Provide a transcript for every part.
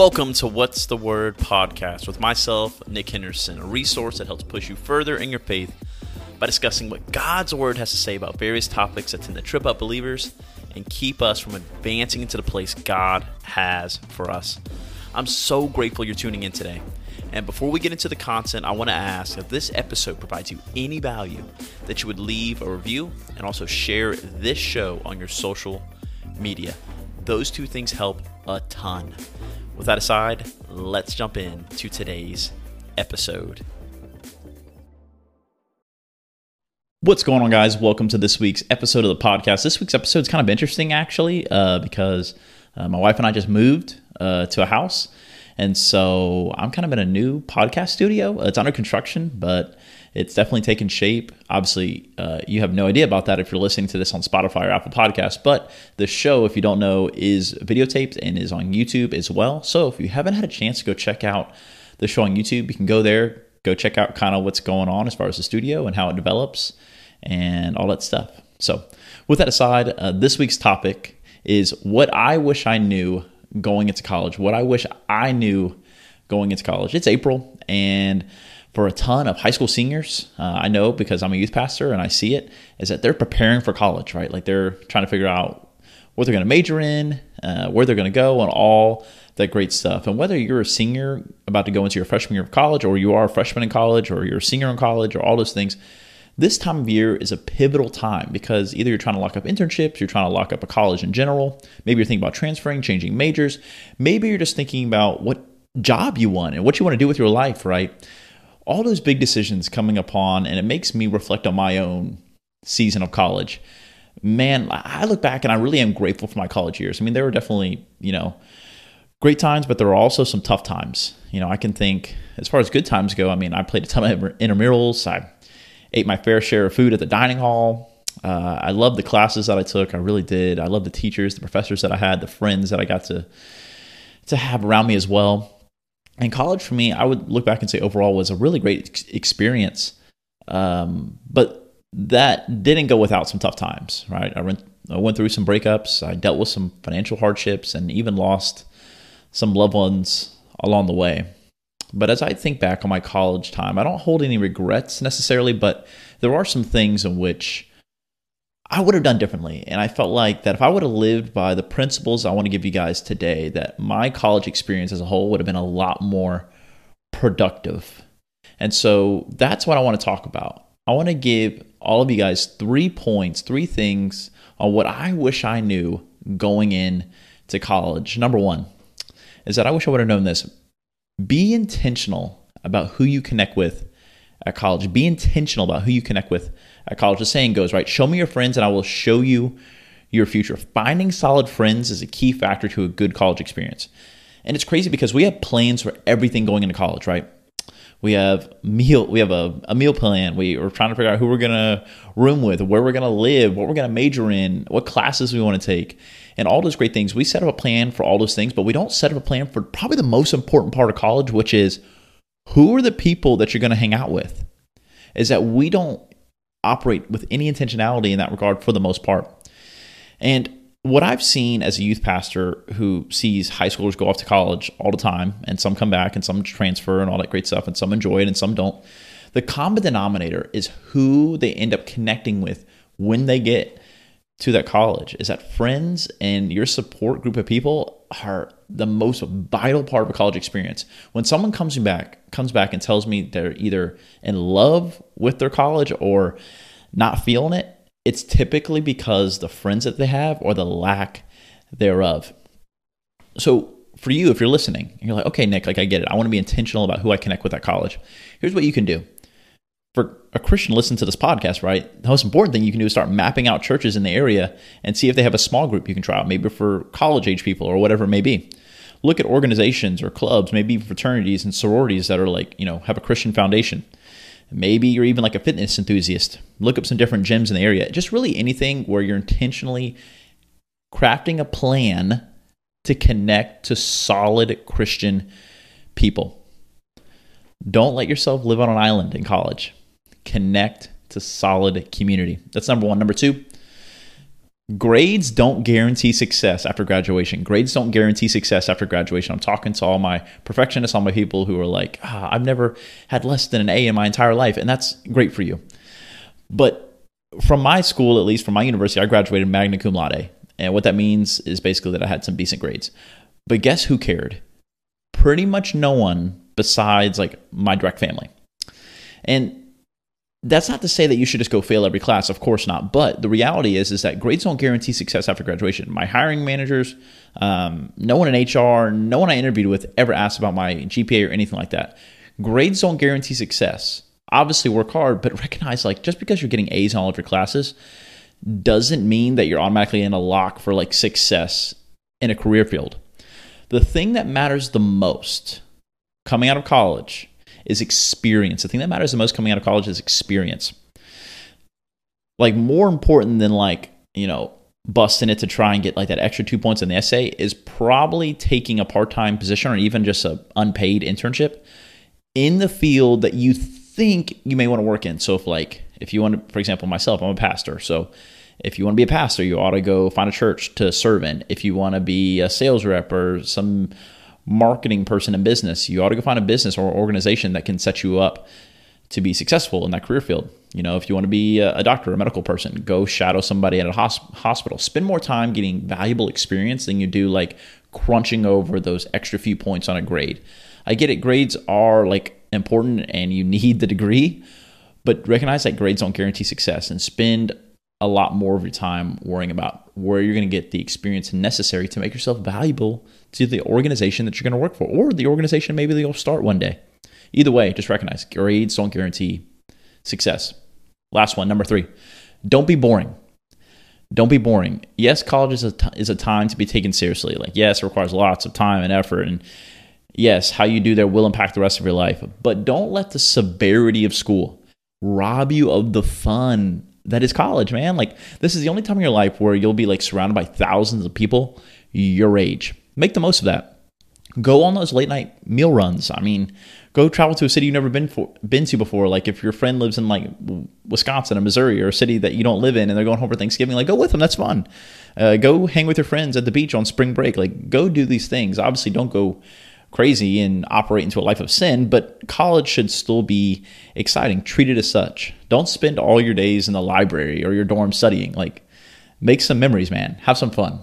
Welcome to What's the Word podcast with myself, Nick Henderson, a resource that helps push you further in your faith by discussing what God's Word has to say about various topics that tend to trip up believers and keep us from advancing into the place God has for us. I'm so grateful you're tuning in today. And before we get into the content, I want to ask if this episode provides you any value that you would leave a review and also share this show on your social media. Those two things help a ton. With that aside, let's jump in to today's episode. What's going on, guys? Welcome to this week's episode of the podcast. This week's episode is kind of interesting, actually, uh, because uh, my wife and I just moved uh, to a house. And so I'm kind of in a new podcast studio. It's under construction, but it's definitely taken shape. Obviously, uh, you have no idea about that if you're listening to this on Spotify or Apple Podcasts. But the show, if you don't know, is videotaped and is on YouTube as well. So if you haven't had a chance to go check out the show on YouTube, you can go there, go check out kind of what's going on as far as the studio and how it develops and all that stuff. So, with that aside, uh, this week's topic is what I wish I knew going into college, what I wish I knew going into college. It's April, and for a ton of high school seniors, uh, I know because I'm a youth pastor and I see it, is that they're preparing for college, right? Like they're trying to figure out what they're going to major in, uh, where they're going to go, and all that great stuff. And whether you're a senior about to go into your freshman year of college, or you are a freshman in college, or you're a senior in college, or all those things, this time of year is a pivotal time because either you're trying to lock up internships, you're trying to lock up a college in general, maybe you're thinking about transferring, changing majors, maybe you're just thinking about what job you want and what you want to do with your life, right? All those big decisions coming upon, and it makes me reflect on my own season of college. Man, I look back and I really am grateful for my college years. I mean, there were definitely, you know, great times, but there were also some tough times. You know, I can think as far as good times go, I mean, I played a ton of intramurals. I ate my fair share of food at the dining hall. Uh, I loved the classes that I took. I really did. I loved the teachers, the professors that I had, the friends that I got to to have around me as well and college for me, I would look back and say overall was a really great experience. Um, but that didn't go without some tough times, right? I went, I went through some breakups. I dealt with some financial hardships and even lost some loved ones along the way. But as I think back on my college time, I don't hold any regrets necessarily, but there are some things in which I would have done differently. And I felt like that if I would have lived by the principles I want to give you guys today, that my college experience as a whole would have been a lot more productive. And so that's what I want to talk about. I want to give all of you guys three points, three things on what I wish I knew going in to college. Number one is that I wish I would have known this. Be intentional about who you connect with at college. Be intentional about who you connect with at college. The saying goes, right? Show me your friends and I will show you your future. Finding solid friends is a key factor to a good college experience. And it's crazy because we have plans for everything going into college, right? We have meal. We have a, a meal plan. We are trying to figure out who we're gonna room with, where we're gonna live, what we're gonna major in, what classes we want to take, and all those great things. We set up a plan for all those things, but we don't set up a plan for probably the most important part of college, which is who are the people that you're going to hang out with? Is that we don't operate with any intentionality in that regard for the most part. And what I've seen as a youth pastor who sees high schoolers go off to college all the time, and some come back and some transfer and all that great stuff, and some enjoy it and some don't. The common denominator is who they end up connecting with when they get to that college is that friends and your support group of people are the most vital part of a college experience. When someone comes back comes back and tells me they're either in love with their college or not feeling it, it's typically because the friends that they have or the lack thereof. So for you, if you're listening, you're like, okay, Nick, like I get it. I want to be intentional about who I connect with at college. Here's what you can do for a Christian listen to this podcast, right? The most important thing you can do is start mapping out churches in the area and see if they have a small group you can try out, maybe for college age people or whatever it may be. Look at organizations or clubs, maybe fraternities and sororities that are like, you know, have a Christian foundation. Maybe you're even like a fitness enthusiast. Look up some different gyms in the area. Just really anything where you're intentionally crafting a plan to connect to solid Christian people. Don't let yourself live on an island in college connect to solid community. That's number one. Number two, grades don't guarantee success after graduation. Grades don't guarantee success after graduation. I'm talking to all my perfectionists, all my people who are like, ah, I've never had less than an A in my entire life. And that's great for you. But from my school, at least from my university, I graduated magna cum laude. And what that means is basically that I had some decent grades. But guess who cared? Pretty much no one besides like my direct family. And that's not to say that you should just go fail every class of course not but the reality is is that grades don't guarantee success after graduation. My hiring managers um, no one in hr no one i interviewed with ever asked about my gpa or anything like that. Grades don't guarantee success. Obviously work hard but recognize like just because you're getting a's in all of your classes doesn't mean that you're automatically in a lock for like success in a career field. The thing that matters the most coming out of college is experience. The thing that matters the most coming out of college is experience. Like more important than like, you know, busting it to try and get like that extra two points in the essay is probably taking a part-time position or even just a unpaid internship in the field that you think you may want to work in. So if like if you want to, for example, myself, I'm a pastor. So if you want to be a pastor, you ought to go find a church to serve in. If you want to be a sales rep or some marketing person in business, you ought to go find a business or organization that can set you up to be successful in that career field. You know, if you want to be a doctor, a medical person, go shadow somebody at a hospital. Spend more time getting valuable experience than you do like crunching over those extra few points on a grade. I get it, grades are like important and you need the degree, but recognize that grades don't guarantee success and spend a lot more of your time worrying about where you're going to get the experience necessary to make yourself valuable to the organization that you're going to work for or the organization maybe that you'll start one day. Either way, just recognize grades don't guarantee success. Last one, number three, don't be boring. Don't be boring. Yes, college is a, t- is a time to be taken seriously. Like, yes, it requires lots of time and effort. And yes, how you do there will impact the rest of your life. But don't let the severity of school rob you of the fun that is college, man. Like, this is the only time in your life where you'll be like surrounded by thousands of people your age. Make the most of that. Go on those late night meal runs. I mean, go travel to a city you've never been for, been to before. Like if your friend lives in like Wisconsin or Missouri or a city that you don't live in, and they're going home for Thanksgiving, like go with them. That's fun. Uh, go hang with your friends at the beach on spring break. Like go do these things. Obviously, don't go crazy and operate into a life of sin, but college should still be exciting. Treat it as such. Don't spend all your days in the library or your dorm studying. Like make some memories, man. Have some fun.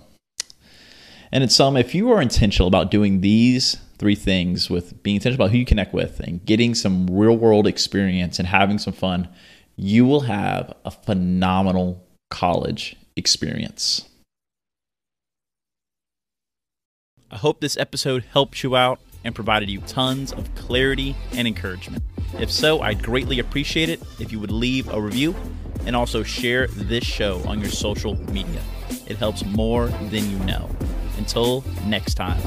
And in sum, if you are intentional about doing these three things with being intentional about who you connect with and getting some real world experience and having some fun, you will have a phenomenal college experience. I hope this episode helped you out and provided you tons of clarity and encouragement. If so, I'd greatly appreciate it if you would leave a review and also share this show on your social media. It helps more than you know. Until next time.